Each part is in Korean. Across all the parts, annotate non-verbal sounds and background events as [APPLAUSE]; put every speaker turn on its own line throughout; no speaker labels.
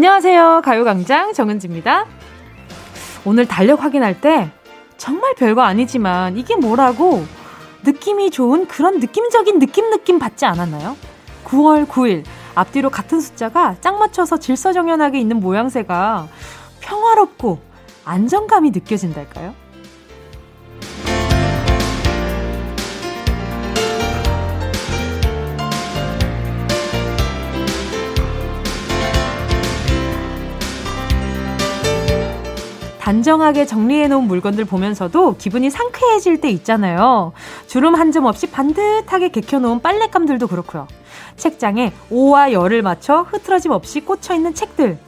안녕하세요. 가요광장 정은지입니다. 오늘 달력 확인할 때 정말 별거 아니지만 이게 뭐라고 느낌이 좋은 그런 느낌적인 느낌 느낌 받지 않았나요? 9월 9일 앞뒤로 같은 숫자가 짝 맞춰서 질서정연하게 있는 모양새가 평화롭고 안정감이 느껴진달까요? 단정하게 정리해놓은 물건들 보면서도 기분이 상쾌해질 때 있잖아요. 주름 한 점 없이 반듯하게 개켜놓은 빨랫감들도 그렇고요. 책장에 오와 열을 맞춰 흐트러짐 없이 꽂혀있는 책들.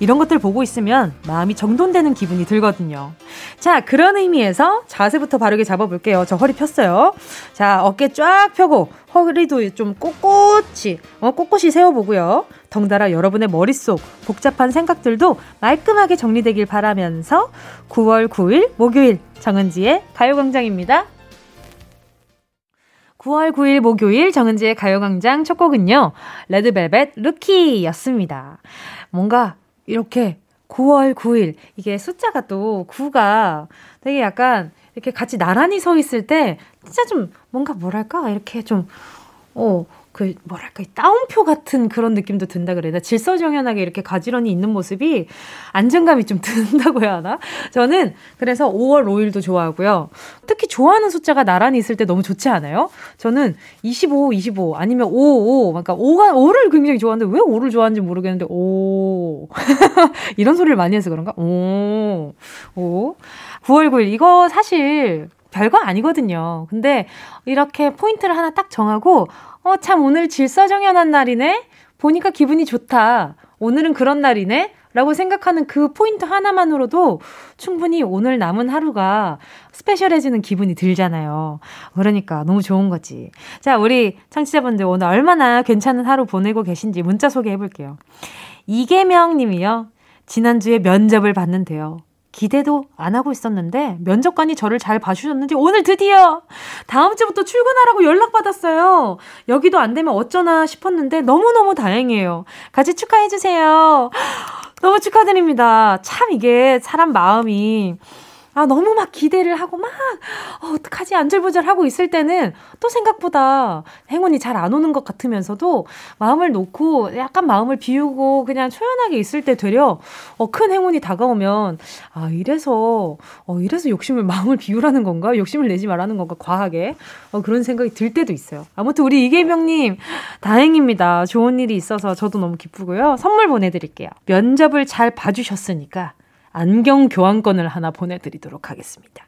이런 것들 보고 있으면 마음이 정돈되는 기분이 들거든요. 자, 그런 의미에서 자세부터 바르게 잡아볼게요. 저 허리 폈어요. 자, 어깨 쫙 펴고 허리도 좀 꼿꼿이, 어, 꼿꼿이 세워보고요. 덩달아 여러분의 머릿속 복잡한 생각들도 말끔하게 정리되길 바라면서 9월 9일 목요일 정은지의 가요광장입니다. 9월 9일 목요일 정은지의 가요광장 첫 곡은요. 레드벨벳 루키였습니다. 뭔가 이렇게 9월 9일 이게 숫자가 또 9가 되게 약간 이렇게 같이 나란히 서 있을 때 진짜 좀 뭔가 뭐랄까 이렇게 좀 어, 그 뭐랄까 따옴표 같은 그런 느낌도 든다 그래야 되나 질서정연하게 이렇게 가지런히 있는 모습이 안정감이 좀 [LAUGHS] 든다고 해야 하나? 저는 그래서 5월 5일도 좋아하고요. 특히 좋아하는 숫자가 나란히 있을 때 너무 좋지 않아요? 저는 25 25 아니면 5 5 그러니까 5가 5를 굉장히 좋아하는데 왜 5를 좋아하는지 모르겠는데 5 [LAUGHS] 이런 소리를 많이 해서 그런가? 5 5 9월 9일. 이거 사실 별거 아니거든요. 근데 이렇게 포인트를 하나 딱 정하고 어, 참, 오늘 질서정연한 날이네? 보니까 기분이 좋다. 오늘은 그런 날이네? 라고 생각하는 그 포인트 하나만으로도 충분히 오늘 남은 하루가 스페셜해지는 기분이 들잖아요. 그러니까 너무 좋은 거지. 자, 우리 청취자분들 오늘 얼마나 괜찮은 하루 보내고 계신지 문자 소개해 볼게요. 이계명 님이요. 지난주에 면접을 봤는데요. 기대도 안 하고 있었는데 면접관이 저를 잘 봐주셨는지 오늘 드디어 다음 주부터 출근하라고 연락받았어요. 여기도 안 되면 어쩌나 싶었는데 너무너무 다행이에요. 같이 축하해주세요. [GASPS] 너무 축하드립니다. 참 이게 사람 마음이 아, 너무 막 기대를 하고 막, 어, 어떡하지? 안절부절 하고 있을 때는 또 생각보다 행운이 잘 안 오는 것 같으면서도 마음을 놓고 약간 마음을 비우고 그냥 초연하게 있을 때 되려, 어, 큰 행운이 다가오면, 아, 이래서, 어, 이래서 욕심을, 마음을 비우라는 건가? 욕심을 내지 말라는 건가? 과하게. 어, 그런 생각이 들 때도 있어요. 아무튼 우리 이계명님, 다행입니다. 좋은 일이 있어서 저도 너무 기쁘고요. 선물 보내드릴게요. 면접을 잘 봐주셨으니까 안경 교환권을 하나 보내드리도록 하겠습니다.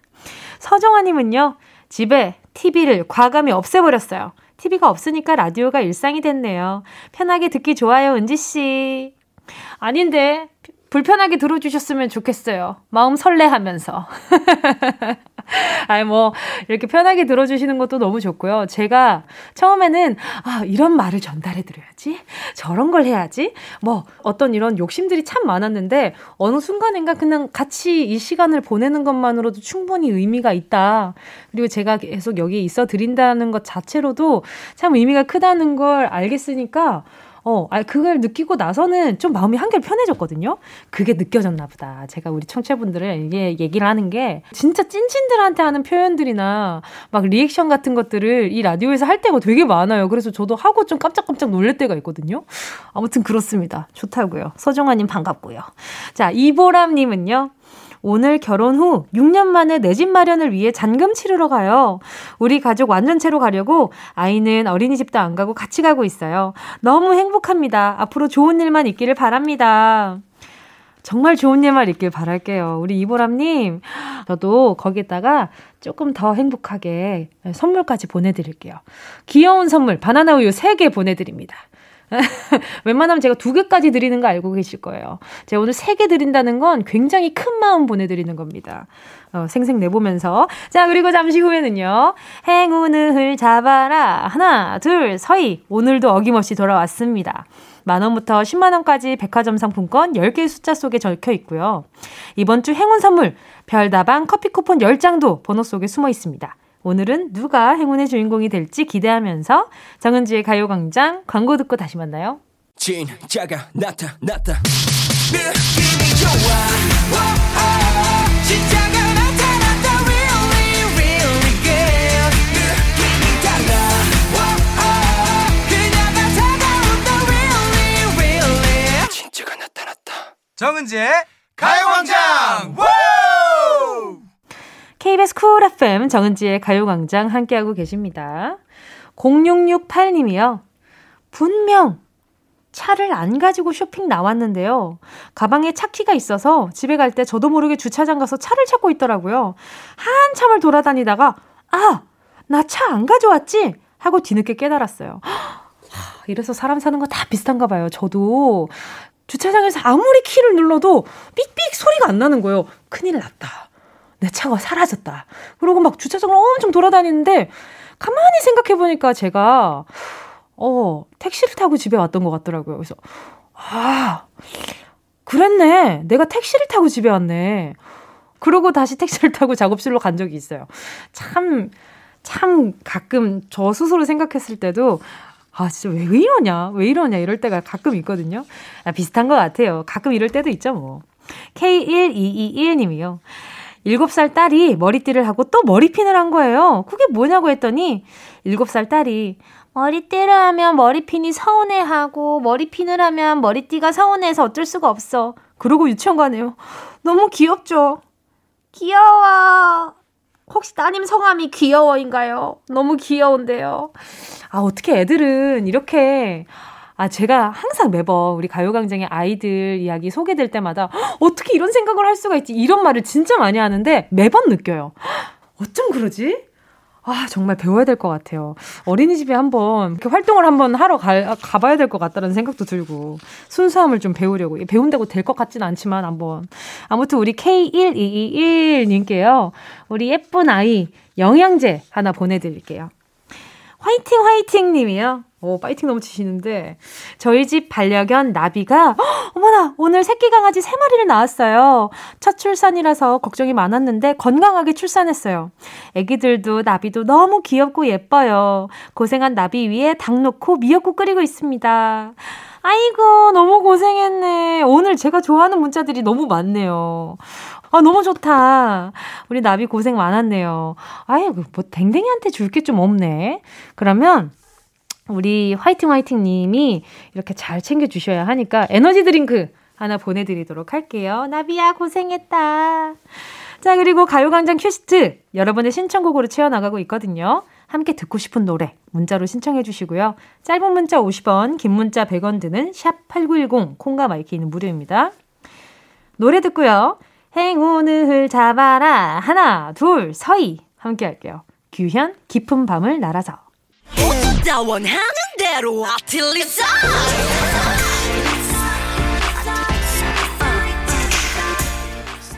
서정아님은요, 집에 TV를 과감히 없애버렸어요. TV가 없으니까 라디오가 일상이 됐네요. 편하게 듣기 좋아요, 은지씨. 아닌데, 불편하게 들어주셨으면 좋겠어요. 마음 설레하면서. [LAUGHS] [LAUGHS] 아니, 뭐, 이렇게 편하게 들어주시는 것도 너무 좋고요. 제가 처음에는, 아, 이런 말을 전달해드려야지. 저런 걸 해야지. 뭐, 어떤 이런 욕심들이 참 많았는데, 어느 순간인가 그냥 같이 이 시간을 보내는 것만으로도 충분히 의미가 있다. 그리고 제가 계속 여기 있어 드린다는 것 자체로도 참 의미가 크다는 걸 알겠으니까, 어, 아, 그걸 느끼고 나서는 좀 마음이 한결 편해졌거든요. 그게 느껴졌나 보다. 제가 우리 청취자분들을 이게 얘기를 하는 게 진짜 찐친들한테 하는 표현들이나 막 리액션 같은 것들을 이 라디오에서 할 때가 되게 많아요. 그래서 저도 하고 좀 깜짝깜짝 놀랄 때가 있거든요. 아무튼 그렇습니다. 좋다고요. 서정아님 반갑고요. 자, 이보람님은요. 오늘 결혼 후 6년 만에 내 집 마련을 위해 잔금 치르러 가요. 우리 가족 완전체로 가려고 아이는 어린이집도 안 가고 같이 가고 있어요. 너무 행복합니다. 앞으로 좋은 일만 있기를 바랍니다. 정말 좋은 일만 있길 바랄게요. 우리 이보람님, 저도 거기다가 조금 더 행복하게 선물까지 보내드릴게요. 귀여운 선물, 바나나 우유 3개 보내드립니다. [LAUGHS] 웬만하면 제가 두 개까지 드리는 거 알고 계실 거예요. 제가 오늘 세 개 드린다는 건 굉장히 큰 마음 보내드리는 겁니다. 어, 생생 내보면서. 자, 그리고 잠시 후에는요. 행운을 잡아라. 하나, 둘, 서희. 오늘도 어김없이 돌아왔습니다. 만 원부터 10만 원까지 백화점 상품권 10개의 숫자 속에 적혀 있고요. 이번 주 행운 선물, 별다방 커피 쿠폰 10장도 번호 속에 숨어 있습니다. 오늘은 누가 행운의 주인공이 될지 기대하면서 정은지의 가요광장 광고 듣고 다시 만나요.
진짜가 나타났다. 느낌이 좋아. 오오 진짜가 나타났다. Really really good. 느낌이 달라. 오오 그녀가 다가온다. Really really. 진짜가 나타났다.
정은지의 가요광장
KBS 쿨 FM 정은지의 가요광장 함께하고 계십니다. 0668님이요. 분명 차를 안 가지고 쇼핑 나왔는데요. 가방에 차키가 있어서 집에 갈 때 저도 모르게 주차장 가서 차를 찾고 있더라고요. 한참을 돌아다니다가 아, 나 차 안 가져왔지? 하고 뒤늦게 깨달았어요. 하, 이래서 사람 사는 거 다 비슷한가 봐요. 저도 주차장에서 아무리 키를 눌러도 삑삑 소리가 안 나는 거예요. 큰일 났다. 내 차가 사라졌다. 그러고 막 주차장을 엄청 돌아다니는데 가만히 생각해 보니까 제가 어, 택시를 타고 집에 왔던 것 같더라고요. 그래서, 아, 그랬네. 내가 택시를 타고 집에 왔네. 그러고 다시 택시를 타고 작업실로 간 적이 있어요. 참, 참 가끔 저 스스로 생각했을 때도 아, 진짜 왜, 왜 이러냐? 왜 이러냐? 이럴 때가 가끔 있거든요. 아, 비슷한 것 같아요. 가끔 이럴 때도 있죠, 뭐. K1221님이요. 7살 딸이 머리띠를 하고 또 머리핀을 한 거예요. 그게 뭐냐고 했더니 7살 딸이 머리띠를 하면 머리핀이 서운해하고 머리핀을 하면 머리띠가 서운해서 어쩔 수가 없어. 그러고 유치원 가네요. 너무 귀엽죠? 귀여워. 혹시 따님 성함이 귀여워인가요? 너무 귀여운데요. 아, 어떻게 애들은 이렇게 아, 제가 항상 매번 우리 가요광장의 아이들 이야기 소개될 때마다 어떻게 이런 생각을 할 수가 있지? 이런 말을 진짜 많이 하는데 매번 느껴요. 어쩜 그러지? 아, 정말 배워야 될 것 같아요. 어린이집에 한번 이렇게 활동을 한번 하러 가, 가봐야 될 것 같다는 생각도 들고, 순수함을 좀 배우려고. 배운다고 될 것 같진 않지만 한번. 아무튼 우리 K1221님께요. 우리 예쁜 아이 영양제 하나 보내드릴게요. 화이팅 화이팅 님이요. 오, 파이팅 넘치시는데. 저희 집 반려견 나비가, 어머나, 오늘 새끼 강아지 세 마리를 낳았어요. 첫 출산이라서 걱정이 많았는데 건강하게 출산했어요. 애기들도 나비도 너무 귀엽고 예뻐요. 고생한 나비 위해 닭 넣고 미역국 끓이고 있습니다. 아이고, 너무 고생했네. 오늘 제가 좋아하는 문자들이 너무 많네요. 아, 너무 좋다. 우리 나비 고생 많았네요. 아유, 뭐, 댕댕이한테 줄 게 좀 없네. 그러면, 우리 화이팅 화이팅 님이 이렇게 잘 챙겨주셔야 하니까 에너지 드링크 하나 보내드리도록 할게요. 나비야, 고생했다. 자, 그리고 가요광장 리퀘스트 여러분의 신청곡으로 채워나가고 있거든요. 함께 듣고 싶은 노래 문자로 신청해 주시고요. 짧은 문자 50원, 긴 문자 100원 드는 샵 8910 콩과 마이케이는 무료입니다. 노래 듣고요. 행운을 잡아라 하나 둘 서희 함께 할게요. 규현 깊은 밤을 날아서 원하는 대로 아틀리사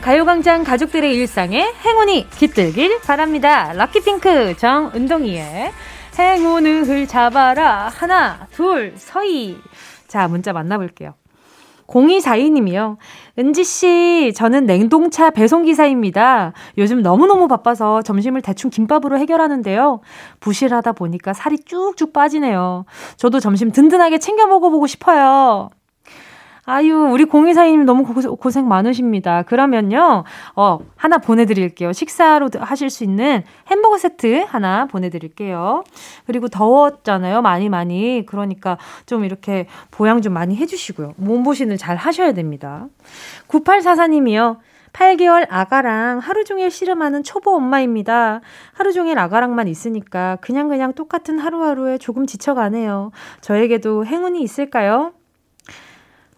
가요광장 가족들의 일상에 행운이 깃들길 바랍니다. 럭키핑크 정은동이의 행운을 잡아라 하나 둘 서희 자 문자 만나볼게요. 0242님이요. 은지씨, 저는 냉동차 배송기사입니다. 요즘 너무너무 바빠서 점심을 대충 김밥으로 해결하는데요. 부실하다 보니까 살이 쭉쭉 빠지네요. 저도 점심 든든하게 챙겨 먹어보고 싶어요. 아유, 우리 공이사님 너무 고, 생 많으십니다. 그러면요, 어, 하나 보내드릴게요. 식사로 하실 수 있는 햄버거 세트 하나 보내드릴게요. 그리고 더웠잖아요. 많이 많이. 그러니까 좀 이렇게 보양 좀 많이 해주시고요. 몸보신을 잘 하셔야 됩니다. 9844님이요. 8개월 아가랑 하루 종일 씨름하는 초보 엄마입니다. 하루 종일 아가랑만 있으니까 그냥 그냥 똑같은 하루하루에 조금 지쳐가네요. 저에게도 행운이 있을까요?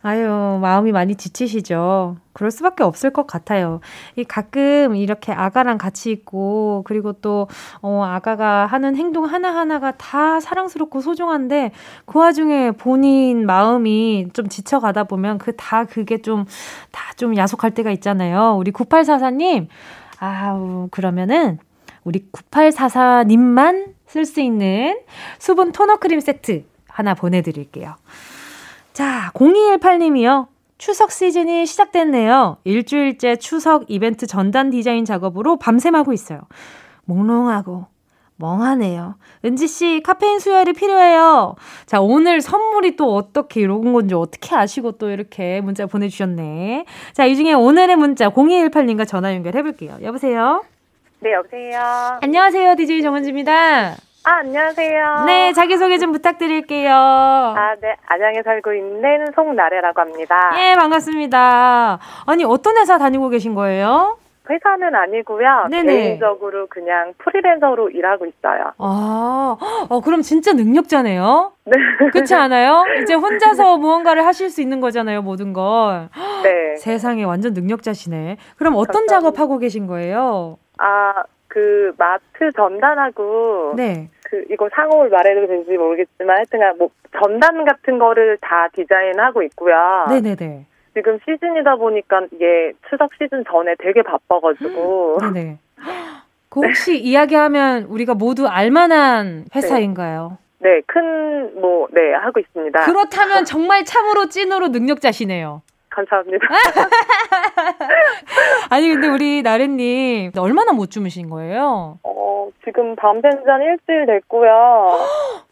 아유, 마음이 많이 지치시죠? 그럴 수밖에 없을 것 같아요. 이 가끔 이렇게 아가랑 같이 있고, 그리고 또, 어, 아가가 하는 행동 하나하나가 다 사랑스럽고 소중한데, 그 와중에 본인 마음이 좀 지쳐가다 보면 그 다 그게 좀, 다 좀 야속할 때가 있잖아요. 우리 9844님, 아우, 그러면은, 우리 9844님만 쓸 수 있는 수분 토너 크림 세트 하나 보내드릴게요. 자, 0218님이요. 추석 시즌이 시작됐네요. 일주일째 추석 이벤트 전단 디자인 작업으로 밤샘 하고 있어요. 몽롱하고 멍하네요. 은지씨, 카페인 수혈이 필요해요. 자, 오늘 선물이 또 어떻게 이런 건지 어떻게 아시고 또 이렇게 문자 보내주셨네. 자, 이 중에 오늘의 문자 0218님과 전화 연결해볼게요. 여보세요?
네, 여보세요.
안녕하세요. DJ 정은지입니다.
아, 안녕하세요.
네, 자기소개 좀 부탁드릴게요.
아, 네. 안양에 살고 있는 송나래라고 합니다.
예, 반갑습니다. 아니, 어떤 회사 다니고 계신 거예요?
회사는 아니고요.
네네.
개인적으로 그냥 프리랜서로 일하고 있어요.
아, 어, 그럼 진짜 능력자네요?
네.
그렇지 않아요? 이제 혼자서 무언가를 하실 수 있는 거잖아요, 모든 걸.
네.
세상에 완전 능력자시네. 그럼 어떤
감사합니다.
작업하고 계신 거예요?
아, 그 마트 전단하고
네.
그 이거 상호를 말해도 되는지 모르겠지만 하여튼간 뭐 전단 같은 거를 다 디자인하고 있고요.
네네네.
지금 시즌이다 보니까 이게 추석 시즌 전에 되게 바빠가지고
네네. 그 혹시 이야기하면 우리가 모두 알만한 회사인가요?
네, 큰 뭐 네, 하고 있습니다.
그렇다면 [LAUGHS] 정말 참으로 찐으로 능력자시네요.
감사합니다. [LAUGHS]
아니 근데 우리 나래님 얼마나 못 주무신 거예요?
어, 지금 밤샌 지한 일주일 됐고요. [GASPS]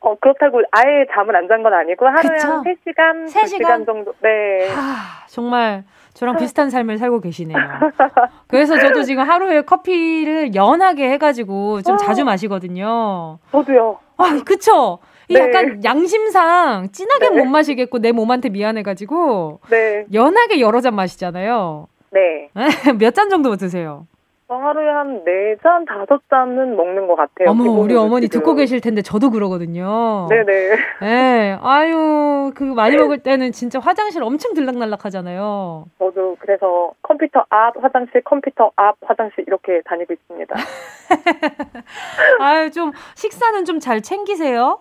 어, 그렇다고 아예 잠을 안 잔 건 아니고 하루에
그쵸?
한 3시간,
세
2시간
시간?
정도. 네.
하, 정말 저랑 비슷한 삶을 살고 계시네요. [LAUGHS] 그래서 저도 지금 하루에 커피를 연하게 해가지고 좀 자주 마시거든요.
저도요.
아, 그쵸? 이
네.
약간 양심상 진하게
네.
못 마시겠고 내 몸한테 미안해가지고
네.
연하게 여러 잔 마시잖아요.
네. [LAUGHS]
몇 잔 정도 드세요?
저 하루에 한 4잔, 5잔은 먹는 것 같아요.
어머, 우리 어머니
지금.
듣고 계실 텐데 저도 그러거든요.
네네.
네. 아유, 그 많이 먹을 때는 진짜 화장실 엄청 들락날락 하잖아요.
저도 그래서 컴퓨터 앞, 화장실, 컴퓨터 앞, 화장실 이렇게 다니고 있습니다. [LAUGHS]
아유, 좀 식사는 좀 잘 챙기세요?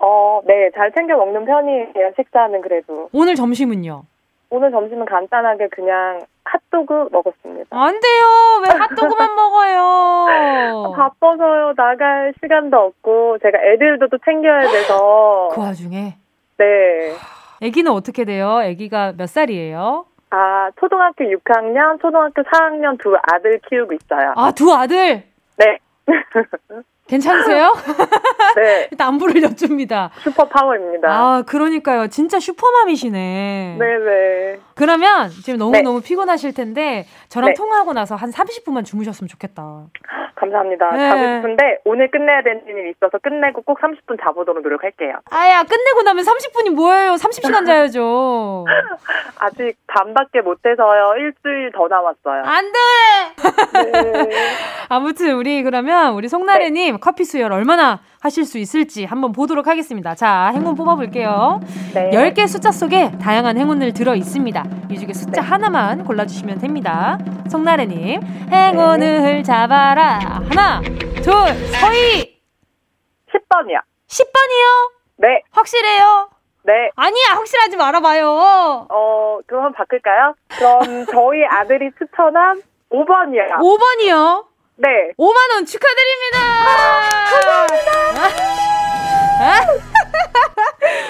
어, 네. 잘 챙겨 먹는 편이에요. 식사는 그래도.
오늘 점심은요?
오늘 점심은 간단하게 그냥 핫도그 먹었습니다.
안 돼요. 왜 핫도그만 [LAUGHS] 먹어요?
바빠서요. 나갈 시간도 없고 제가 애들도 또 챙겨야 돼서 [GASPS]
그 와중에
네.
아기는 어떻게 돼요? 아기가 몇 살이에요?
아, 초등학교 6학년, 초등학교 4학년 두 아들 키우고 있어요.
아, 두 아들.
네. [LAUGHS]
괜찮으세요? [LAUGHS]
네. [LAUGHS]
일단 안부를 여쭙니다.
슈퍼 파워입니다.
아, 그러니까요. 진짜 슈퍼맘이시네.
네네.
그러면 지금 너무너무
네.
피곤하실 텐데 저랑
네.
통화하고 나서 한 30분만 주무셨으면 좋겠다.
감사합니다.
네.
자고 싶은데 오늘 끝내야 되는 일이 있어서 끝내고 꼭 30분 자보도록 노력할게요.
아야, 끝내고 나면 30분이 뭐예요? 30시간 자야죠. [LAUGHS]
아직 반밖에 못해서요. 일주일 더 남았어요.
안 돼!
네.
아무튼 우리 그러면 우리 송나래님 커피 수혈 얼마나 하실 수 있을지 한번 보도록 하겠습니다. 자, 행운 뽑아볼게요.
네.
10개 숫자 속에 다양한 행운을 들어 있습니다. 이 중에 숫자
네.
하나만 골라주시면 됩니다. 송나래님, 행운을 잡아라. 하나, 둘, 서희!
10번이요.
10번이요?
네.
확실해요?
네.
아니야, 확실하지 말아봐요.
어, 그럼 바꿀까요? 그럼 저희 아들이 추천한 5번이요.
5번이요?
네.
5만 원 축하드립니다!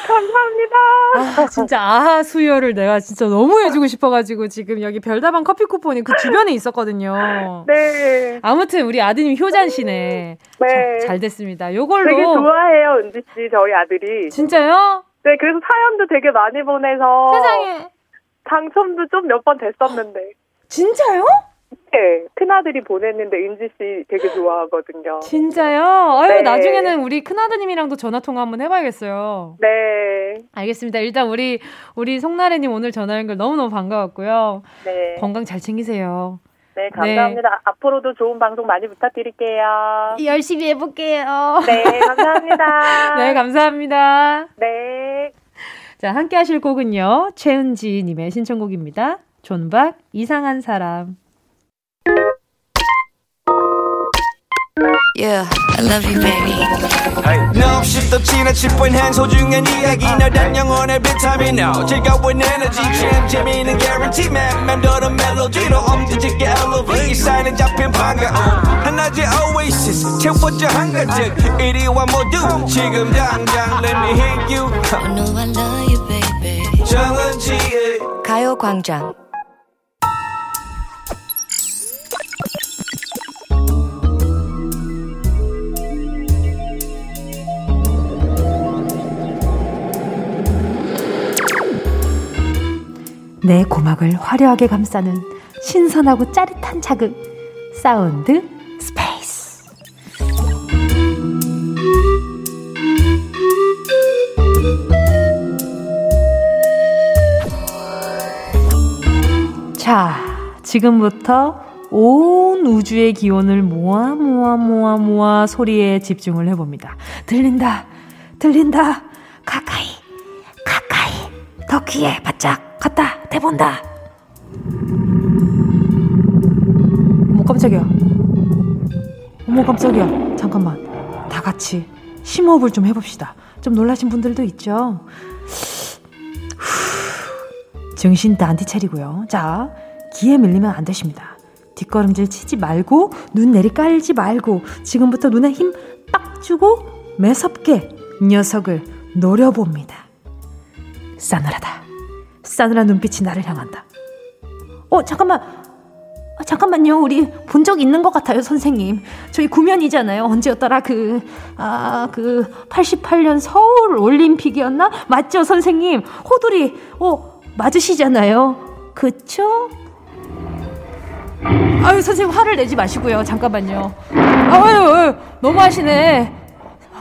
감사합니다.
아, 진짜 아하 수혈을 내가 진짜 너무 해주고 싶어가지고 지금 여기 별다방 커피 쿠폰이 그 주변에 있었거든요.
네.
아무튼 우리 아드님 효잔 씨네.
네.
자, 잘 됐습니다. 요걸로.
되게 좋아해요, 은지 씨, 저희 아들이.
진짜요?
네, 그래서 사연도 되게 많이 보내서.
세상에.
당첨도 좀 몇 번 됐었는데.
진짜요?
네, 큰아들이 보냈는데 은지 씨 되게 좋아하거든요.
진짜요? 아유,
네.
나중에는 우리 큰아드님이랑도 전화 통화 한번 해봐야겠어요.
네.
알겠습니다. 일단 우리, 우리 송나래님 오늘 전화 연결 너무 너무 반가웠고요.
네.
건강 잘 챙기세요.
네, 감사합니다. 앞으로도 좋은 방송 많이 부탁드릴게요.
열심히 해볼게요.
네, 감사합니다. [LAUGHS]
네, 감사합니다.
네.
자, 함께 하실 곡은요. 최은지님의 신청곡입니다. 존박, 이상한 사람.
Yeah, I love you, baby.
No 없이 또 지나칠 뻔한 소중한 이야기. 너란 영혼의 비타민 O 즐거운 에너지. 참 재미있는 guarantee man. 맴도는 멜로디로 엄지짓게 elevate 이 사인에 잡힌 반가움 하나의 oasis. 채워져 한가득 이리와 모두. 지금 당장 let me hit you.
I know I love you, baby.
정은지의
가요광장.
내 고막을 화려하게 감싸는 신선하고 짜릿한 자극. 사운드 스페이스. 자, 지금부터 온 우주의 기온을 모아 모아 모아 모아 소리에 집중을 해봅니다. 들린다, 들린다, 가까이, 가까이, 더 귀에 바짝 갖다 대본다. 어머 깜짝이야. 어머 깜짝이야. 잠깐만. 다 같이 심호흡을 좀 해봅시다. 좀 놀라신 분들도 있죠. 후, [SIGHS] 정신 단디 차리고요. 자, 기에 밀리면 안 되십니다. 뒷걸음질 치지 말고 눈 내리 깔지 말고 지금부터 눈에 힘 빡 주고 매섭게 녀석을 노려봅니다. 싸늘하다. 싸늘한 눈빛이 나를 향한다. 어, 잠깐만. 아, 잠깐만요. 우리 본 적 있는 것 같아요, 선생님. 저희 구면이잖아요. 언제였더라? 그, 아, 그, 88년 서울 올림픽이었나? 맞죠, 선생님? 호돌이, 어, 맞으시잖아요. 그쵸? 아유, 선생님 화를 내지 마시고요. 잠깐만요. 아유, 너무 하시네.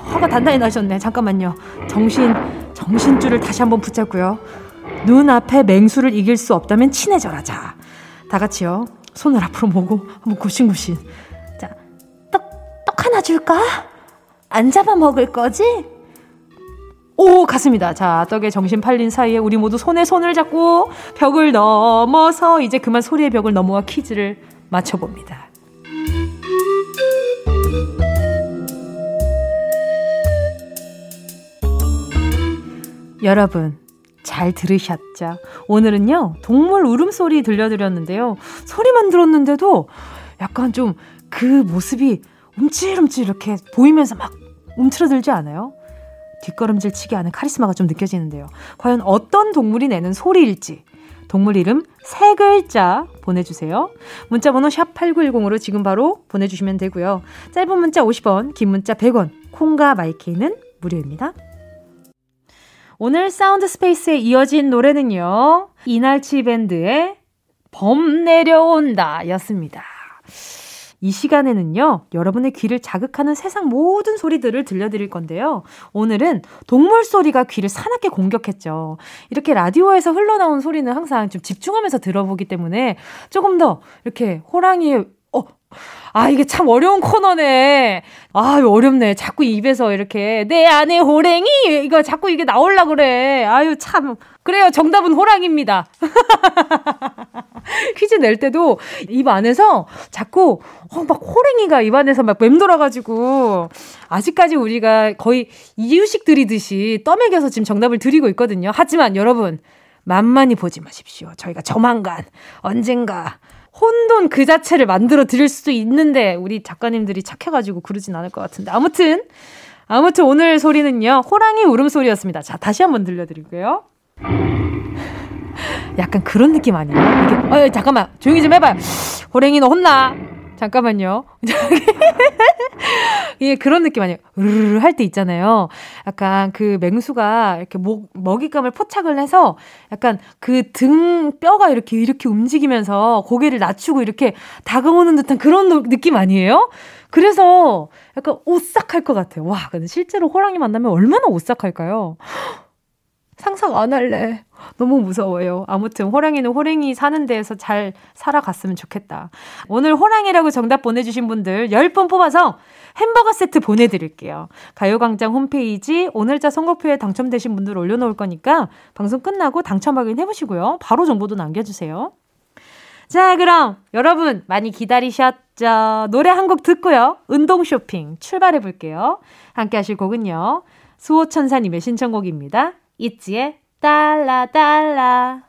화가 단단히 나셨네. 잠깐만요. 정신, 정신줄을 다시 한번 붙잡고요. 눈앞에 맹수를 이길 수 없다면 친해져라. 자, 다 같이요. 손을 앞으로 모고 한번 굽신굽신. 자, 떡, 떡 하나 줄까? 안 잡아 먹을 거지? 오, 갔습니다. 자, 떡에 정신 팔린 사이에 우리 모두 손에 손을 잡고 벽을 넘어서 이제 그만 소리의 벽을 넘어와 퀴즈를 맞춰봅니다. 여러분, 잘 들으셨죠? 오늘은요, 동물 울음소리 들려드렸는데요. 소리만 들었는데도 약간 좀 그 모습이 움찔움찔 이렇게 보이면서 막 움츠러들지 않아요? 뒷걸음질 치게 하는 카리스마가 좀 느껴지는데요. 과연 어떤 동물이 내는 소리일지. 동물 이름 세 글자 보내주세요. 문자 번호 샵 8910으로 지금 바로 보내주시면 되고요. 짧은 문자 50원, 긴 문자 100원, 콩과 마이케이는 무료입니다. 오늘 사운드 스페이스에 이어진 노래는요. 이날치 밴드의 범 내려온다 였습니다. 이 시간에는요, 여러분의 귀를 자극하는 세상 모든 소리들을 들려드릴 건데요. 오늘은 동물 소리가 귀를 사납게 공격했죠. 이렇게 라디오에서 흘러나온 소리는 항상 좀 집중하면서 들어보기 때문에 조금 더 이렇게 호랑이의, 어, 아, 이게 참 어려운 코너네. 아, 어렵네. 자꾸 입에서 이렇게, 내 안에 호랭이! 이거 자꾸 이게 나올라 그래. 아유, 참. 그래요. 정답은 호랑입니다. [LAUGHS] 퀴즈 낼 때도 입 안에서 자꾸 어, 막 호랭이가 입 안에서 막 맴돌아가지고 아직까지 우리가 거의 이유식 드리듯이 떠먹여서 지금 정답을 드리고 있거든요. 하지만 여러분 만만히 보지 마십시오. 저희가 조만간 언젠가 혼돈 그 자체를 만들어 드릴 수도 있는데 우리 작가님들이 착해가지고 그러진 않을 것 같은데 아무튼 아무튼 오늘 소리는요 호랑이 울음소리였습니다. 자 다시 한번 들려드릴게요. [LAUGHS] 약간 그런 느낌 아니에요? 이게, 어, 잠깐만, 조용히 좀 해봐요. 호랭이 너 혼나. 잠깐만요. [LAUGHS] 예, 그런 느낌 아니에요. 으르르 할 때 있잖아요. 약간 그 맹수가 이렇게 목, 먹잇감을 포착을 해서 약간 그 등 뼈가 이렇게 이렇게 움직이면서 고개를 낮추고 이렇게 다가오는 듯한 그런 느낌 아니에요? 그래서 약간 오싹할 것 같아요. 와, 근데 실제로 호랑이 만나면 얼마나 오싹할까요? 상상 안 할래. 너무 무서워요. 아무튼 호랑이는 호랑이 사는 데에서 잘 살아갔으면 좋겠다. 오늘 호랑이라고 정답 보내주신 분들 10분 뽑아서 햄버거 세트 보내드릴게요. 가요광장 홈페이지 오늘자 선곡표에 당첨되신 분들 올려놓을 거니까 방송 끝나고 당첨 확인해보시고요. 바로 정보도 남겨주세요. 자, 그럼 여러분 많이 기다리셨죠? 노래 한 곡 듣고요. 운동 쇼핑 출발해볼게요. 함께 하실 곡은요. 수호천사님의 신청곡입니다. 있지의 달라 달라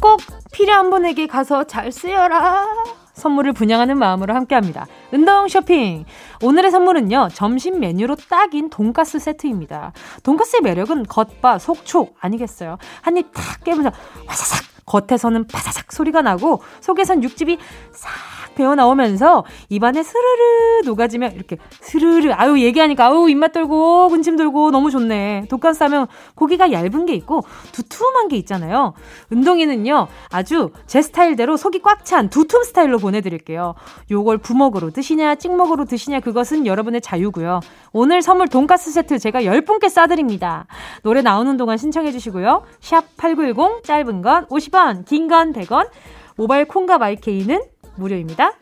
꼭 필요한 분에게 가서 잘 쓰여라 선물을 분양하는 마음으로 함께합니다. 운동 쇼핑. 오늘의 선물은요, 점심 메뉴로 딱인 돈가스 세트입니다. 돈가스의 매력은 겉바 속촉 아니겠어요? 한 입 탁 깨물면서 와사삭 겉에서는 바사삭 소리가 나고 속에선 육즙이 싹 배어 나오면서 입안에 스르르 녹아지며 이렇게 스르르 아유 얘기하니까 아유 입맛 돌고 군침 돌고 너무 좋네. 돈가스 하면 고기가 얇은 게 있고 두툼한 게 있잖아요. 운동이는요 아주 제 스타일대로 속이 꽉 찬 두툼 스타일로 보내드릴게요. 요걸 부먹으로 드시냐 찍먹으로 드시냐 그것은 여러분의 자유고요. 오늘 선물 돈가스 세트 제가 10분께 싸드립니다. 노래 나오는 동안 신청해 주시고요. 샵 8910 짧은 건 50원 긴 건 100원 모바일 콩과 마이케이는 무료입니다.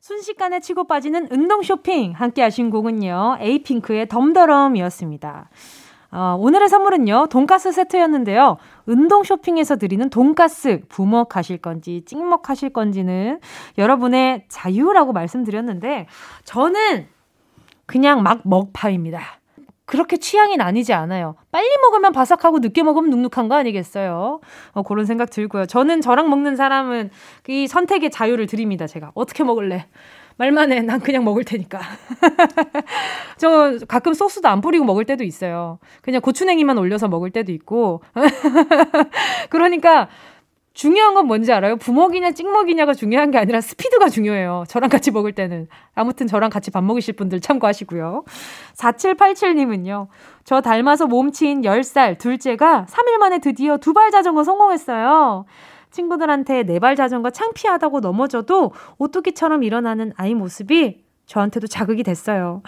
순식간에 치고 빠지는 운동 쇼핑 함께 하신 곡은요. 에이핑크의 덤더럼이었습니다. 어, 오늘의 선물은요. 돈가스 세트였는데요. 운동 쇼핑에서 드리는 돈가스 부먹하실 건지 찍먹하실 건지는 여러분의 자유라고 말씀드렸는데 저는 그냥 막 먹파입니다. 그렇게 취향이 나뉘지 않아요. 빨리 먹으면 바삭하고 늦게 먹으면 눅눅한 거 아니겠어요? 어, 그런 생각 들고요. 저는 저랑 먹는 사람은 이 선택의 자유를 드립니다. 제가 어떻게 먹을래? 말만 해. 난 그냥 먹을 테니까. [LAUGHS] 저 가끔 소스도 안 뿌리고 먹을 때도 있어요. 그냥 고추냉이만 올려서 먹을 때도 있고. [LAUGHS] 그러니까 중요한 건 뭔지 알아요? 부먹이냐 찍먹이냐가 중요한 게 아니라 스피드가 중요해요. 저랑 같이 먹을 때는. 아무튼 저랑 같이 밥 먹으실 분들 참고하시고요. 4787님은요. 저 닮아서 몸치인 10살 둘째가 3일 만에 드디어 두 발 자전거 성공했어요. 친구들한테 네 발 자전거 창피하다고 넘어져도 오뚜기처럼 일어나는 아이 모습이 저한테도 자극이 됐어요.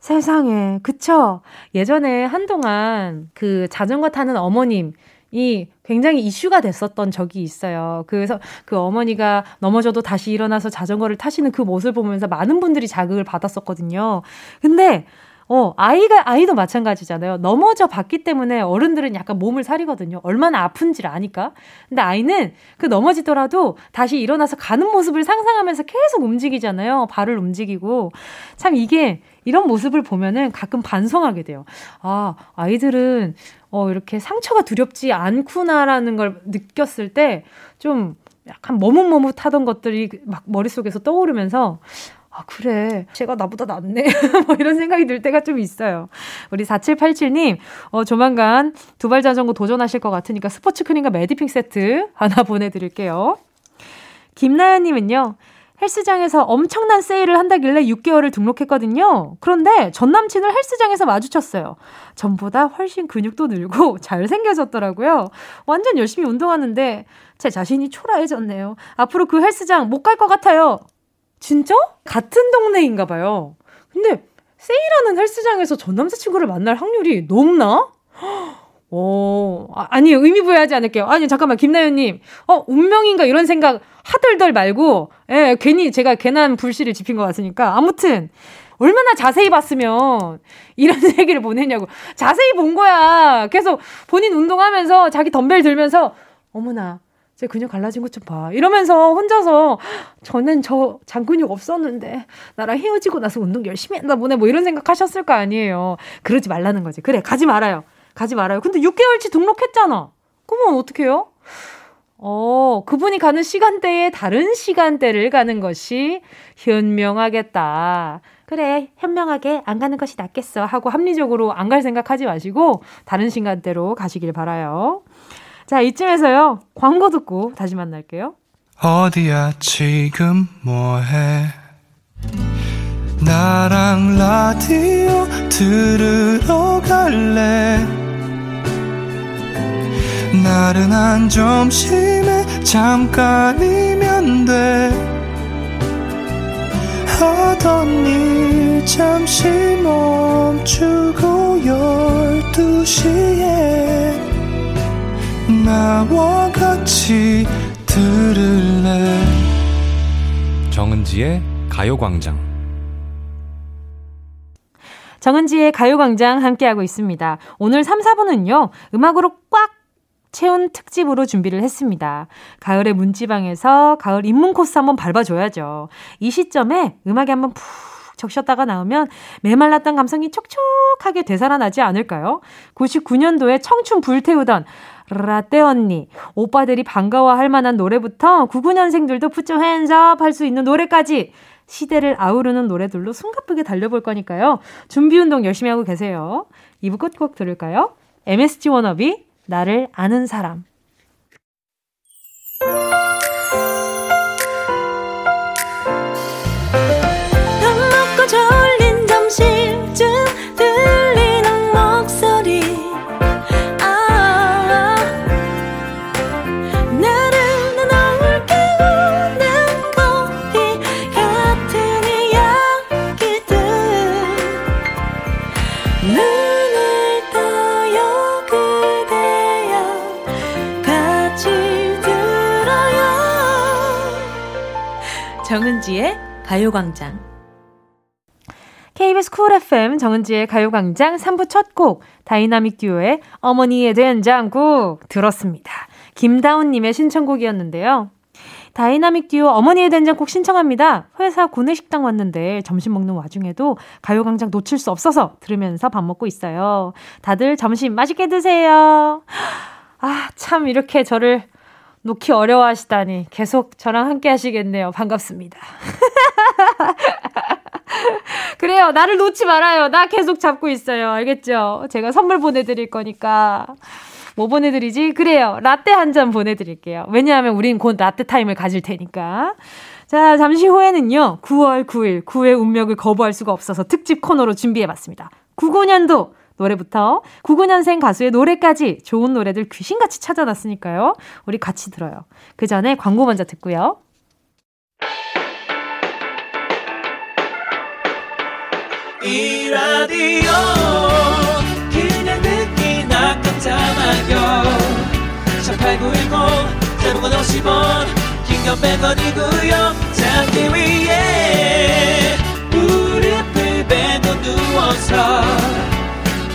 세상에, 그쵸? 예전에 한동안 그 자전거 타는 어머님, 이 굉장히 이슈가 됐었던 적이 있어요. 그래서 그 어머니가 넘어져도 다시 일어나서 자전거를 타시는 그 모습을 보면서 많은 분들이 자극을 받았었거든요. 근데 어, 아이가, 아이도 마찬가지잖아요. 넘어져 봤기 때문에 어른들은 약간 몸을 사리거든요. 얼마나 아픈지를 아니까. 근데 아이는 그 넘어지더라도 다시 일어나서 가는 모습을 상상하면서 계속 움직이잖아요. 발을 움직이고. 참 이게 이런 모습을 보면은 가끔 반성하게 돼요. 아, 아이들은 어, 이렇게 상처가 두렵지 않구나라는 걸 느꼈을 때 좀 약간 머뭇머뭇하던 것들이 막 머릿속에서 떠오르면서 아, 그래. 제가 나보다 낫네. [LAUGHS] 뭐 이런 생각이 들 때가 좀 있어요. 우리 4787님, 어, 조만간 두발 자전거 도전하실 것 같으니까 스포츠 크림과 매디핑 세트 하나 [LAUGHS] 보내드릴게요. 김나연님은요, 헬스장에서 엄청난 세일을 한다길래 6개월을 등록했거든요. 그런데 전 남친을 헬스장에서 마주쳤어요. 전보다 훨씬 근육도 늘고 [LAUGHS] 잘생겨졌더라고요. 완전 열심히 운동하는데 제 자신이 초라해졌네요. 앞으로 그 헬스장 못 갈 것 같아요. 진짜? 같은 동네인가 봐요. 근데 세일하는 헬스장에서 전 남자친구를 만날 확률이 높나? 어, 아, 아니, 의미 부여하지 않을게요. 아니, 잠깐만, 김나연님. 어, 운명인가 이런 생각 하덜덜 말고, 예, 괜히 제가 괜한 불씨를 지핀 것 같으니까. 아무튼, 얼마나 자세히 봤으면 이런 [LAUGHS] 얘기를 보내냐고. 자세히 본 거야. 계속 본인 운동하면서 자기 덤벨 들면서, 어머나, 제 근육 갈라진 것 좀 봐. 이러면서 혼자서 저는 저 장근육 없었는데 나랑 헤어지고 나서 운동 열심히 했나 보네. 뭐 이런 생각 하셨을 거 아니에요. 그러지 말라는 거지. 그래, 가지 말아요. 가지 말아요. 근데 6개월치 등록했잖아. 그러면 어떡해요? 어, 그분이 가는 시간대에 다른 시간대를 가는 것이 현명하겠다. 그래, 현명하게 안 가는 것이 낫겠어. 하고 합리적으로 안 갈 생각하지 마시고 다른 시간대로 가시길 바라요. 자, 이쯤에서요. 광고 듣고 다시 만날게요.
어디야 지금 뭐해 나랑 라디오 들으러 갈래 나른한 점심에 잠깐이면 돼 하던 일 잠시 멈추고 열두 시에 나와 같이 들을래
정은지의 가요광장
정은지의 가요광장 함께하고 있습니다. 오늘 3, 4분은요, 음악으로 꽉 채운 특집으로 준비를 했습니다. 가을의 문지방에서 가을 입문 코스 한번 밟아줘야죠. 이 시점에 음악이 한번 푹 적셨다가 나오면 메말랐던 감성이 촉촉하게 되살아나지 않을까요? 99년도에 청춘 불태우던 라떼 언니, 오빠들이 반가워할 만한 노래부터 99년생들도 푸처 핸즈업 할 수 있는 노래까지 시대를 아우르는 노래들로 숨가쁘게 달려볼 거니까요. 준비 운동 열심히 하고 계세요. 2부 끝곡 들을까요? MSG 워너비, 나를 아는 사람.
정은지의 가요광장.
KBS 쿨 FM 정은지의 가요광장 3부 첫 곡 다이나믹 듀오의 어머니의 된장국 들었습니다. 김다운님의 신청곡이었는데요. 다이나믹 듀오 어머니의 된장국 신청합니다. 회사 구내식당 왔는데 점심 먹는 와중에도 가요광장 놓칠 수 없어서 들으면서 밥 먹고 있어요. 다들 점심 맛있게 드세요. 아, 참 이렇게 저를 놓기 어려워하시다니 계속 저랑 함께 하시겠네요. 반갑습니다. [LAUGHS] 그래요. 나를 놓지 말아요. 나 계속 잡고 있어요. 알겠죠? 제가 선물 보내드릴 거니까. 뭐 보내드리지? 그래요. 라떼 한 잔 보내드릴게요. 왜냐하면 우린 곧 라떼 타임을 가질 테니까. 자, 잠시 후에는요. 9월 9일, 9의 운명을 거부할 수가 없어서 특집 코너로 준비해봤습니다. 99년도 노래부터 99년생 가수의 노래까지 좋은 노래들 귀신같이 찾아놨으니까요. 우리 같이 들어요. 그 전에 광고 먼저 듣고요.
이 라디오 그냥 듣기나 깜짝마요 18910 대목원 50원 긴건 100원이고요 잡기 위해 무릎을 베고 누워서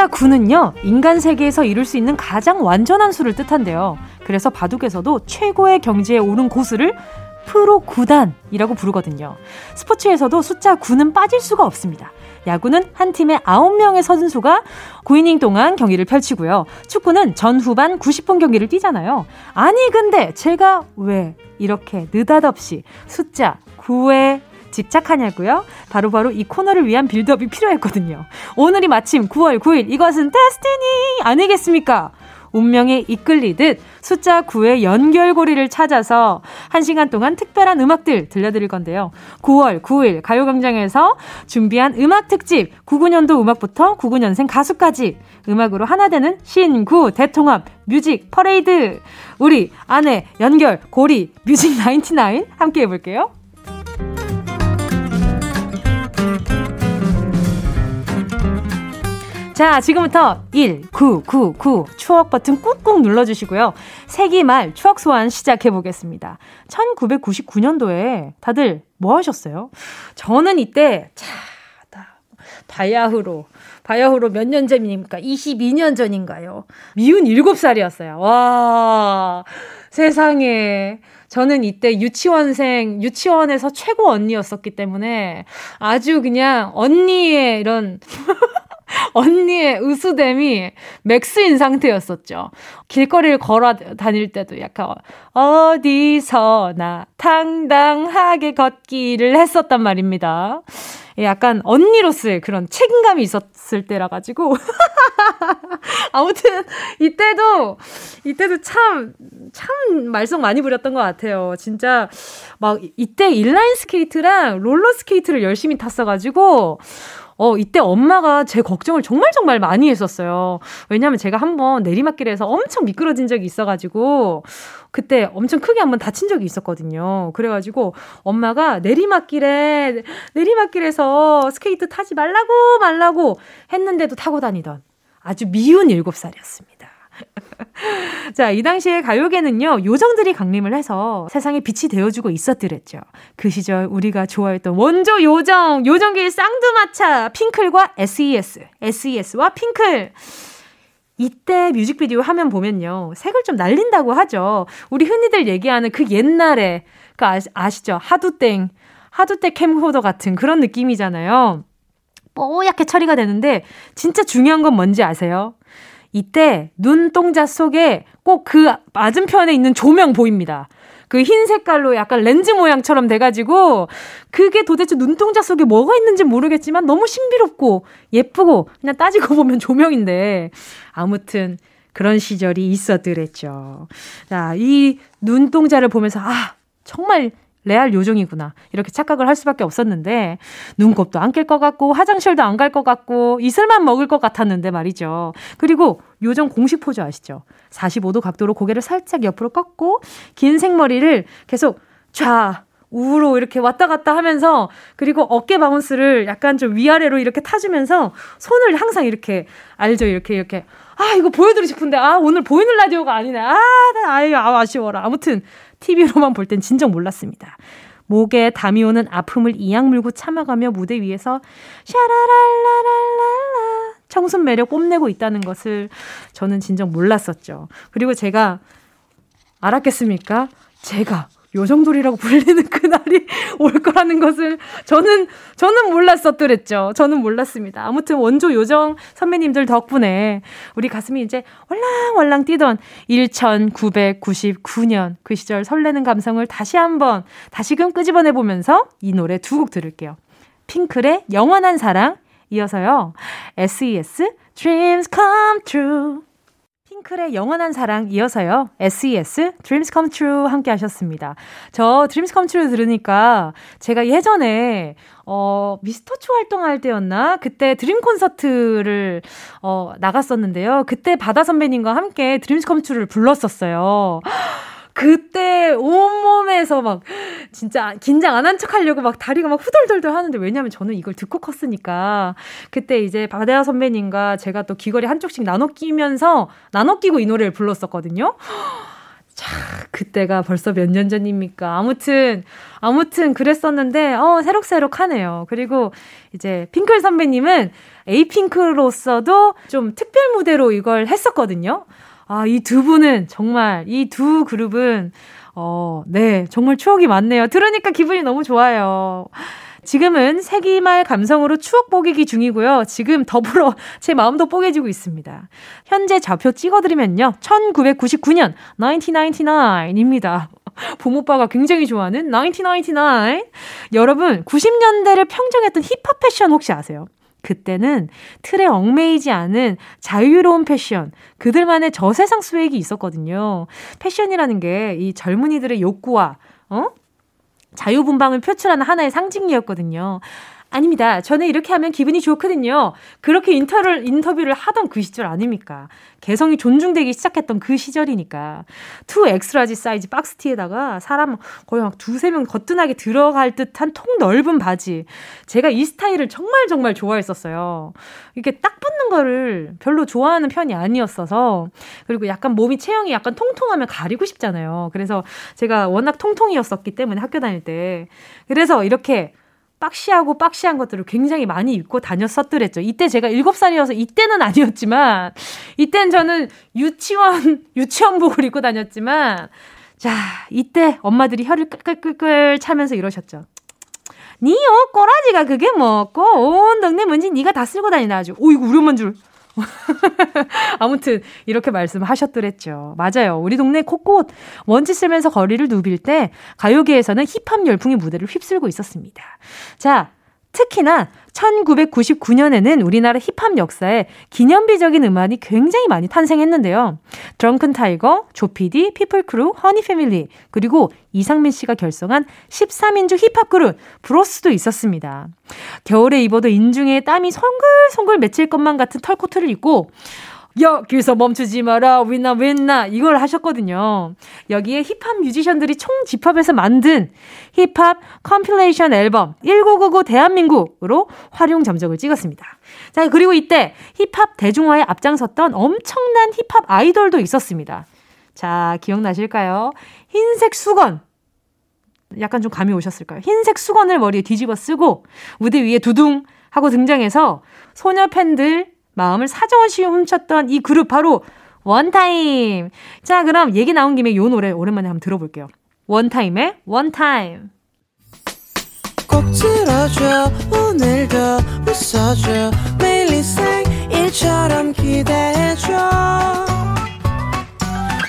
숫자 9는요, 인간 세계에서 이룰 수 있는 가장 완전한 수를 뜻한대요. 그래서 바둑에서도 최고의 경지에 오른 고수를 프로 구단이라고 부르거든요. 스포츠에서도 숫자 9는 빠질 수가 없습니다. 야구는 한 팀에 9명의 선수가 9이닝 동안 경기를 펼치고요. 축구는 전후반 90분 경기를 뛰잖아요. 아니, 근데 제가 왜 이렇게 느닷없이 숫자 9에 집착하냐고요? 바로 바로 이 코너를 위한 build-up이 필요했거든요. 오늘이 마침 9월 9일 이것은 destiny 아니겠습니까? 운명에 이끌리듯 숫자 9의 연결고리를 찾아서 1시간 동안 특별한 음악들 들려드릴 건데요. 9월 9일 가요광장에서 준비한 음악 특집 99년도 음악부터 99년생 가수까지 음악으로 하나 되는 신구 대통합 music 퍼레이드 우리 안에 연결 고리 music 99 함께 해볼게요. 자, 지금부터 1999 추억 버튼 꾹꾹 눌러주시고요. 세기 말 추억 소환 시작해보겠습니다. 1999년도에 다들 뭐 하셨어요? 저는 이때, 자, 다, 바야흐로, 바야흐로 몇 년 전입니까? 22년 전인가요? 미운 7살이었어요. 와, 세상에. 저는 이때 유치원생, 유치원에서 최고 언니였었기 때문에 아주 그냥 언니의 이런 [LAUGHS] 언니의 으스댐이 맥스인 상태였었죠. 길거리를 걸어 다닐 때도 약간 어디서나 당당하게 걷기를 했었단 말입니다. 약간 언니로서의 그런 책임감이 있었을 때라 가지고 [LAUGHS] 아무튼 이때도 이때도 참참 말썽 많이 부렸던 것 같아요. 진짜 막 이때 인라인 스케이트랑 롤러 스케이트를 열심히 탔어 가지고 어, 이때 엄마가 제 걱정을 정말 정말 많이 했었어요. 왜냐면 제가 한번 내리막길에서 엄청 미끄러진 적이 있어가지고, 그때 엄청 크게 한번 다친 적이 있었거든요. 그래가지고 엄마가 내리막길에, 내리막길에서 스케이트 타지 말라고 말라고 했는데도 타고 다니던 아주 미운 7살이었습니다. [LAUGHS] 자, 이 당시에 가요계는요, 요정들이 강림을 해서 세상에 빛이 되어주고 있었더랬죠. 그 시절 우리가 좋아했던 원조 요정, 요정계의 쌍두마차, 핑클과 SES, SES와 핑클. 이때 뮤직비디오 화면 보면요, 색을 좀 날린다고 하죠. 우리 흔히들 얘기하는 그 옛날에, 그 아시, 아시죠? 하두땡, 하두땡 캠코더 같은 그런 느낌이잖아요. 뽀얗게 처리가 되는데, 진짜 중요한 건 뭔지 아세요? 이때 눈동자 속에 꼭 그 맞은편에 있는 조명 보입니다. 그 흰 색깔로 약간 렌즈 모양처럼 돼가지고 그게 도대체 눈동자 속에 뭐가 있는지 모르겠지만 너무 신비롭고 예쁘고 그냥 따지고 보면 조명인데 아무튼 그런 시절이 있었더랬죠. 자, 이 눈동자를 보면서 아 정말 레알 요정이구나. 이렇게 착각을 할 수밖에 없었는데, 눈곱도 안 낄 것 같고, 화장실도 안 갈 것 같고, 이슬만 먹을 것 같았는데 말이죠. 그리고 요정 공식 포즈 아시죠? 45도 각도로 고개를 살짝 옆으로 꺾고, 긴 생머리를 계속 좌, 우로 이렇게 왔다 갔다 하면서 그리고 어깨 bounce를 약간 좀 위아래로 이렇게 타주면서 손을 항상 이렇게 알죠 이렇게 이렇게 아 이거 보여드리고 싶은데 아 오늘 보이는 라디오가 아니네 아 아유 아, 아쉬워라 아무튼 TV로만 볼 땐 진정 몰랐습니다. 목에 담이 오는 아픔을 이악 물고 참아가며 무대 위에서 샤라랄라랄라 청순 매력 뽐내고 있다는 것을 저는 진정 몰랐었죠. 그리고 제가 알았겠습니까? 제가 요정돌이라고 불리는 [LAUGHS] 그날이 올 거라는 것을 저는 저는 몰랐었더랬죠. 저는 몰랐습니다. 아무튼 원조 요정 선배님들 덕분에 우리 가슴이 이제 월랑월랑 뛰던 1999년 그 시절 설레는 감성을 다시 한번 다시금 끄집어내 보면서 이 노래 두 곡 들을게요. 핑클의 영원한 사랑 이어서요. SES Dreams Come True 핑클의 영원한 사랑 이어서요. SES Dreams Come True 함께 하셨습니다. 저 Dreams Come True 들으니까 제가 예전에 어 미스터초 활동할 때였나? 그때 드림 콘서트를 어 나갔었는데요. 그때 바다 선배님과 함께 Come True를 불렀었어요. 그때 온몸에서 막 진짜 긴장 안 한 척 하려고 막 다리가 막 후덜덜덜 하는데 왜냐면 저는 이걸 듣고 컸으니까 그때 이제 바다야 선배님과 제가 또 귀걸이 한쪽씩 나눠 끼면서 나눠 끼고 이 노래를 불렀었거든요. 자, 그때가 벌써 몇 년 전입니까? 아무튼, 아무튼 그랬었는데, 어, 새록새록 하네요. 그리고 이제 핑클 선배님은 에이핑크로서도 좀 특별 무대로 이걸 했었거든요. 아, 이 두 분은 정말, 이 두 그룹은, 어, 네, 정말 추억이 많네요. 들으니까 기분이 너무 좋아요. 지금은 세기말 감성으로 추억 뽀개기 중이고요. 지금 더불어 [LAUGHS] 제 마음도 뽀개지고 있습니다. 현재 좌표 찍어드리면요. 1999년, 1999입니다. 부모빠가 굉장히 좋아하는 1999. 여러분, 90년대를 평정했던 힙합 패션 혹시 아세요? 그때는 틀에 얽매이지 않은 자유로운 패션, 그들만의 저세상 swag이 있었거든요. 패션이라는 게 이 젊은이들의 욕구와, 어? 자유분방을 표출하는 하나의 상징이었거든요. 아닙니다. 저는 이렇게 하면 기분이 좋거든요. 그렇게 인터를, 인터뷰를 하던 그 시절 아닙니까? 개성이 존중되기 시작했던 그 시절이니까. two X-large 사이즈 박스티에다가 사람 거의 막 두세 명 거뜬하게 들어갈 듯한 통 넓은 바지. 제가 이 스타일을 정말 정말 좋아했었어요. 이게 딱 붙는 거를 별로 좋아하는 편이 아니었어서. 그리고 약간 몸이 체형이 약간 통통하면 가리고 싶잖아요. 그래서 제가 워낙 통통이었었기 때문에 학교 다닐 때. 그래서 이렇게 박시하고 박시한 것들을 굉장히 많이 입고 다녔었더랬죠. 이때 제가 7살이어서 이때는 아니었지만, 이땐 저는 유치원, [LAUGHS] 유치원복을 입고 다녔지만, 자, 이때 엄마들이 혀를 끌끌끌끌 차면서 이러셨죠. 니요, 꼬라지가 그게 뭐고, 온 동네 문지 니가 다 쓸고 다니나 아주. 오, 이거 우리 엄마인 줄. [LAUGHS] 아무튼 이렇게 말씀하셨더랬죠. 맞아요. 우리 동네 곳곳 먼지 쓸면서 거리를 누빌 때 가요계에서는 힙합 열풍이 무대를 휩쓸고 있었습니다. 자, 특히나 1999년에는 우리나라 힙합 역사에 기념비적인 음악이 굉장히 많이 탄생했는데요. 드렁큰 타이거, 조피디, 피플크루, 허니패밀리, 그리고 이상민 씨가 결성한 13인조 힙합 그룹 브로스도 있었습니다. 겨울에 입어도 인중에 땀이 송글송글 맺힐 것만 같은 털코트를 입고 여기서 멈추지 마라 윈나 윈나 이걸 하셨거든요. 여기에 힙합 뮤지션들이 총 집합해서 만든 힙합 compilation 앨범 1999 대한민국으로 화룡점정을 찍었습니다. 자 그리고 이때 힙합 대중화에 앞장섰던 엄청난 힙합 아이돌도 있었습니다. 자 기억나실까요? 흰색 수건 약간 좀 감이 오셨을까요? 흰색 수건을 머리에 뒤집어 쓰고 무대 위에 두둥 하고 등장해서 소녀 팬들 마음을 사정없이 훔쳤던 이 그룹 바로 원타임. 자, 그럼 얘기 나온 김에 요 노래 오랜만에 한번 들어볼게요. 원타임의 원타임.
꼭 들어줘 오늘도 웃어줘 매일 일상일처럼 기대해줘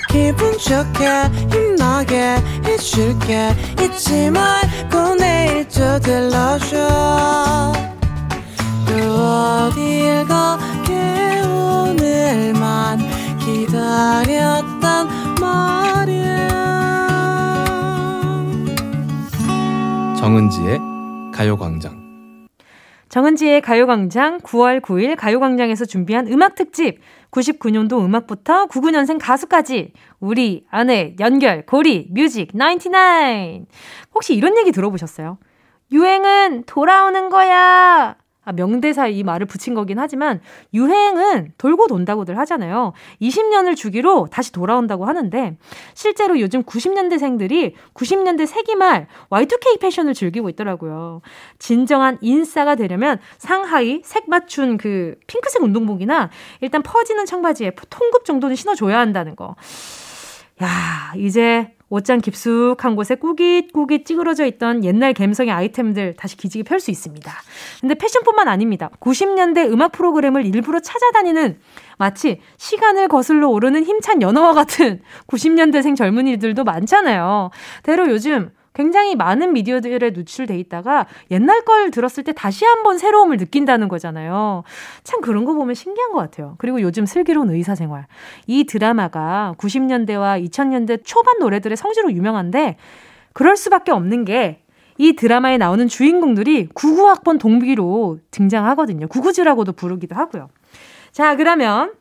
기분 좋게 힘나게 해줄게 잊지 말고 내일 또 들러줘 또 어딜 가게 오늘만 기다렸단 말이야.
정은지의 가요광장.
정은지의 가요광장 9월 9일 가요광장에서 준비한 음악 특집. 99년도 음악부터 99년생 가수까지. 우리 아내 연결 고리 뮤직 99 혹시 이런 얘기 들어보셨어요? 유행은 돌아오는 거야. 아, 명대사 이 말을 붙인 거긴 하지만 유행은 돌고 돈다고들 하잖아요. 20년을 주기로 다시 돌아온다고 하는데 실제로 요즘 90년대생들이 90년대 세기말 Y2K 패션을 즐기고 있더라고요. 진정한 인싸가 되려면 상하이 색 맞춘 그 핑크색 운동복이나 일단 퍼지는 청바지에 통굽 정도는 신어줘야 한다는 거. 야, 이제 옷장 깊숙한 곳에 꾸깃꾸깃 찌그러져 있던 옛날 감성의 아이템들 다시 기지개 펼 수 있습니다. 근데 패션뿐만 아닙니다. 90년대 음악 프로그램을 일부러 찾아다니는 마치 시간을 거슬러 오르는 힘찬 연어와 같은 90년대생 젊은이들도 많잖아요. 대로 요즘 굉장히 많은 미디어들에 노출돼 있다가 옛날 걸 들었을 때 다시 한번 새로움을 느낀다는 거잖아요. 참 그런 거 보면 신기한 것 같아요. 그리고 요즘 슬기로운 의사생활. 이 드라마가 90년대와 2000년대 초반 노래들의 성지로 유명한데 그럴 수밖에 없는 게 이 드라마에 나오는 주인공들이 99학번 동기로 등장하거든요. 구구즈라고도 부르기도 하고요. 자, 그러면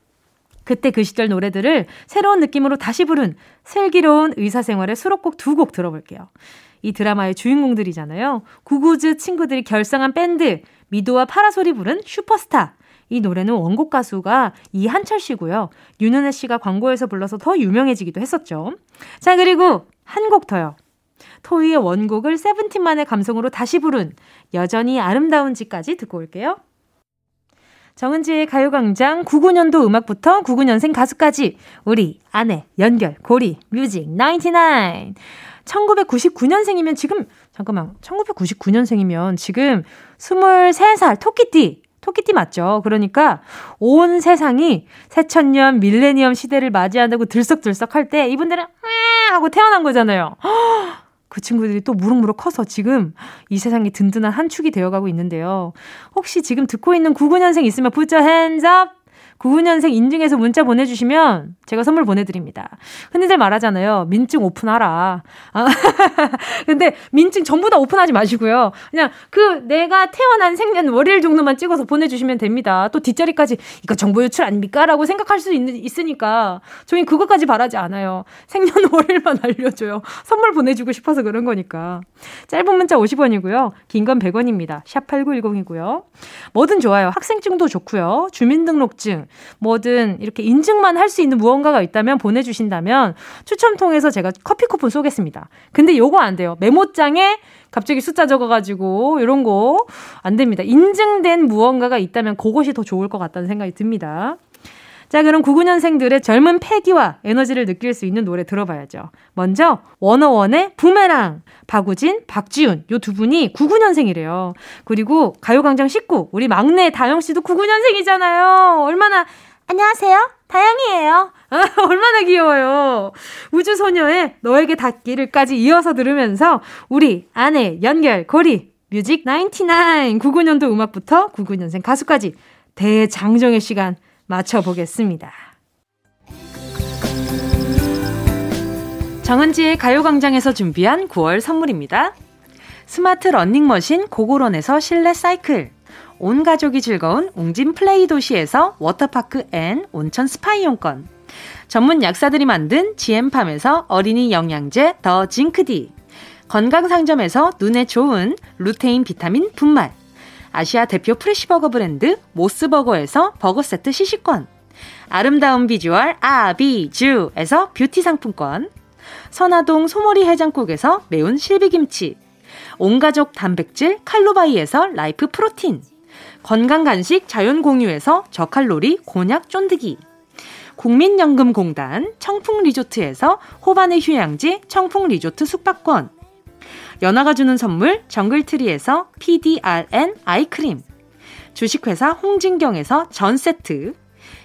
그때 그 시절 노래들을 새로운 느낌으로 다시 부른 슬기로운 의사생활의 수록곡 두 곡 들어볼게요. 이 드라마의 주인공들이잖아요. 구구즈 친구들이 결성한 밴드 미도와 파라솔이 부른 슈퍼스타. 이 노래는 원곡 가수가 이한철 씨고요. 윤은혜 씨가 광고에서 불러서 더 유명해지기도 했었죠. 자, 그리고 한 곡 더요. 토이의 원곡을 세븐틴만의 감성으로 다시 부른 여전히 아름다운지까지 듣고 올게요. 정은지의 가요광장 99년도 음악부터 99년생 가수까지 우리 아내 연결 고리 뮤직 99 1999년생이면 지금 잠깐만 1999년생이면 지금 23살 토끼띠 토끼띠 맞죠? 그러니까 온 세상이 새천년 밀레니엄 시대를 맞이한다고 들썩들썩 할 때 이분들은 하고 태어난 거잖아요. 그 친구들이 또 무럭무럭 커서 지금 이 세상에 든든한 한 축이 되어가고 있는데요. 혹시 지금 듣고 있는 99년생 있으면 put your hands up 99년생 인증해서 문자 보내주시면 제가 선물 보내드립니다. 흔히들 말하잖아요. 민증 오픈하라. 아, [LAUGHS] 근데 민증 전부 다 오픈하지 마시고요. 그냥 그 내가 태어난 생년 월일 정도만 찍어서 보내주시면 됩니다. 또 뒷자리까지 이거 정보 유출 아닙니까? 라고 생각할 수 있, 있으니까 저희 그것까지 바라지 않아요. 생년 [LAUGHS] 월일만 알려줘요. 선물 보내주고 싶어서 그런 거니까. 짧은 문자 50원이고요. 긴 건 100원입니다. 샵 8910이고요. 뭐든 좋아요. 학생증도 좋고요. 주민등록증, 뭐든 이렇게 인증만 할 수 있는 무언가가 있다면 보내주신다면 추첨 통해서 제가 커피 쿠폰 쏘겠습니다. 근데 요거 안 돼요. 메모장에 갑자기 숫자 적어가지고 이런 거 안 됩니다. 인증된 무언가가 있다면 그것이 더 좋을 것 같다는 생각이 듭니다. 자, 그럼 99년생들의 젊은 패기와 에너지를 느낄 수 있는 노래 들어봐야죠. 먼저, 워너원의 부메랑, 박우진, 박지훈, 요 두 분이 99년생이래요. 그리고 가요광장 19, 우리 막내 다영 씨도 99년생이잖아요. 얼마나, 안녕하세요. 다영이에요. 아, [LAUGHS] 얼마나 귀여워요. 우주소녀의 너에게 닿기를까지 이어서 들으면서 우리 아내 연결 고리 뮤직 99 99년도 음악부터 99년생 가수까지 대장정의 시간 맞춰보겠습니다. 정은지의 가요광장에서 준비한 9월 선물입니다. 스마트 러닝머신 고고런에서 실내 사이클 온 가족이 즐거운 웅진 플레이 도시에서 워터파크 and 온천 스파 이용권 전문 약사들이 만든 GM팜에서 어린이 영양제 더 징크디 건강상점에서 눈에 좋은 루테인 비타민 분말 아시아 대표 fresh버거 브랜드 모스버거에서 버거 세트 시식권. 아름다운 비주얼 아비주에서 뷰티 상품권. 선화동 소머리 해장국에서 매운 실비김치. 온가족 단백질 칼로바이에서 라이프 프로틴. 건강간식 자연공유에서 저칼로리 곤약 쫀득이. 국민연금공단 청풍리조트에서 호반의 휴양지 청풍리조트 숙박권 연아가 주는 선물 정글트리에서 PDRN 아이크림. 주식회사 홍진경에서 전 세트.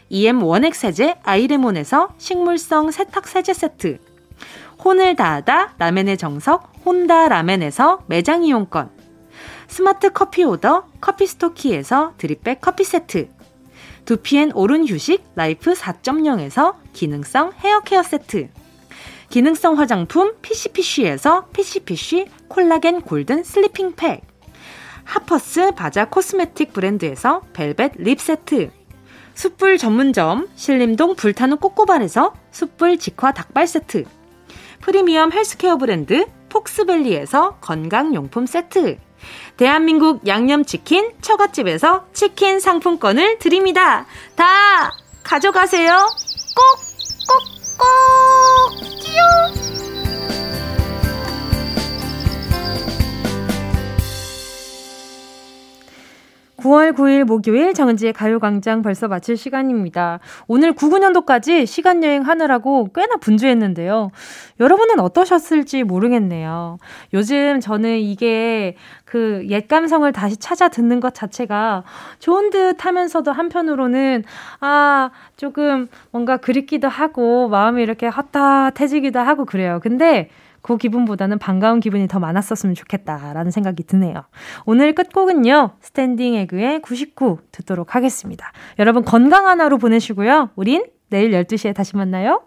EM 원액 세제 아이레몬에서 식물성 세탁 세제 세트. 혼을 다하다 라멘의 정석 혼다 라멘에서 매장 이용권. 스마트 커피 오더 커피스토키에서 drip bag 커피 세트. 두피엔 옳은 휴식 라이프 4.0에서 기능성 헤어 케어 세트 기능성 화장품 피시피쉬에서 피시피쉬 콜라겐 골든 슬리핑 팩. 하퍼스 바자 코스메틱 브랜드에서 벨벳 lip 세트. 숯불 전문점 신림동 불타는 꼬꼬발에서 숯불 직화 닭발 세트. 프리미엄 헬스케어 브랜드 폭스밸리에서 건강용품 세트. 대한민국 양념치킨 처갓집에서 치킨 상품권을 드립니다. 다 가져가세요. 꼭, 꼭, 꼭! 끼 9월 9일 목요일 정은지의 가요광장 벌써 마칠 시간입니다. 오늘 99년도까지 시간여행 하느라고 꽤나 분주했는데요. 여러분은 어떠셨을지 모르겠네요. 요즘 저는 이게 그 옛 감성을 다시 찾아 듣는 것 자체가 좋은 듯 하면서도 한편으로는 아, 조금 뭔가 그립기도 하고 마음이 이렇게 헛헛해지기도 하고 그래요. 근데 그 기분보다는 반가운 기분이 더 많았었으면 좋겠다라는 생각이 드네요. 오늘 끝곡은요. 스탠딩 에그의 99 듣도록 하겠습니다. 여러분 건강한 하루 보내시고요. 우린 내일 12시에 다시 만나요.